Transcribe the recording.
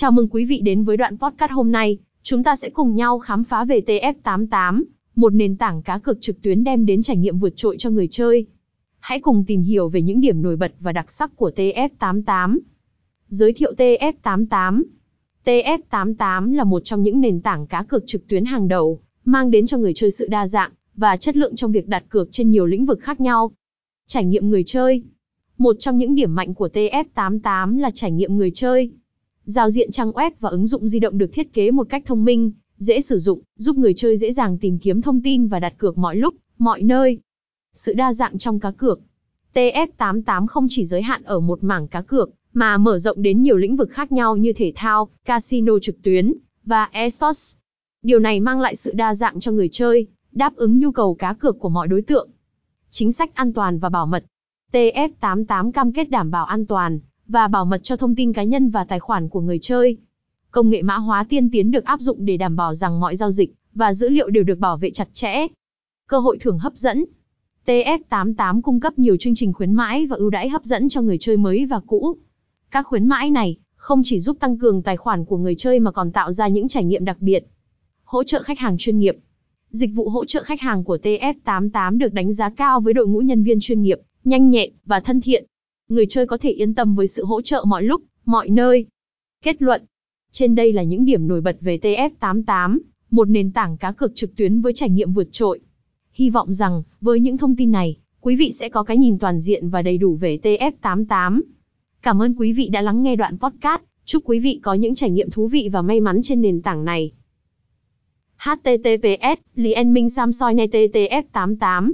Chào mừng quý vị đến với đoạn podcast hôm nay, chúng ta sẽ cùng nhau khám phá về TF88, một nền tảng cá cược trực tuyến đem đến trải nghiệm vượt trội cho người chơi. Hãy cùng tìm hiểu về những điểm nổi bật và đặc sắc của TF88. Giới thiệu TF88 TF88 là một trong những nền tảng cá cược trực tuyến hàng đầu, mang đến cho người chơi sự đa dạng và chất lượng trong việc đặt cược trên nhiều lĩnh vực khác nhau. Trải nghiệm người chơi Một trong những điểm mạnh của TF88 là trải nghiệm người chơi. Giao diện trang web và ứng dụng di động được thiết kế một cách thông minh, dễ sử dụng, giúp người chơi dễ dàng tìm kiếm thông tin và đặt cược mọi lúc, mọi nơi. Sự đa dạng trong cá cược TF88 không chỉ giới hạn ở một mảng cá cược, mà mở rộng đến nhiều lĩnh vực khác nhau như thể thao, casino trực tuyến, và esports. Điều này mang lại sự đa dạng cho người chơi, đáp ứng nhu cầu cá cược của mọi đối tượng. Chính sách an toàn và bảo mật TF88 cam kết đảm bảo an toàn và bảo mật cho thông tin cá nhân và tài khoản của người chơi. Công nghệ mã hóa tiên tiến được áp dụng để đảm bảo rằng mọi giao dịch và dữ liệu đều được bảo vệ chặt chẽ. Cơ hội thưởng hấp dẫn TF88 cung cấp nhiều chương trình khuyến mãi và ưu đãi hấp dẫn cho người chơi mới và cũ. Các khuyến mãi này không chỉ giúp tăng cường tài khoản của người chơi mà còn tạo ra những trải nghiệm đặc biệt. Hỗ trợ khách hàng chuyên nghiệp Dịch vụ hỗ trợ khách hàng của TF88 được đánh giá cao với đội ngũ nhân viên chuyên nghiệp, nhanh nhẹn và thân thiện. Người chơi có thể yên tâm với sự hỗ trợ mọi lúc, mọi nơi. Kết luận Trên đây là những điểm nổi bật về TF88, một nền tảng cá cược trực tuyến với trải nghiệm vượt trội. Hy vọng rằng, với những thông tin này, quý vị sẽ có cái nhìn toàn diện và đầy đủ về TF88. Cảm ơn quý vị đã lắng nghe đoạn podcast. Chúc quý vị có những trải nghiệm thú vị và may mắn trên nền tảng này. https Lý Minh Samsoi TTF88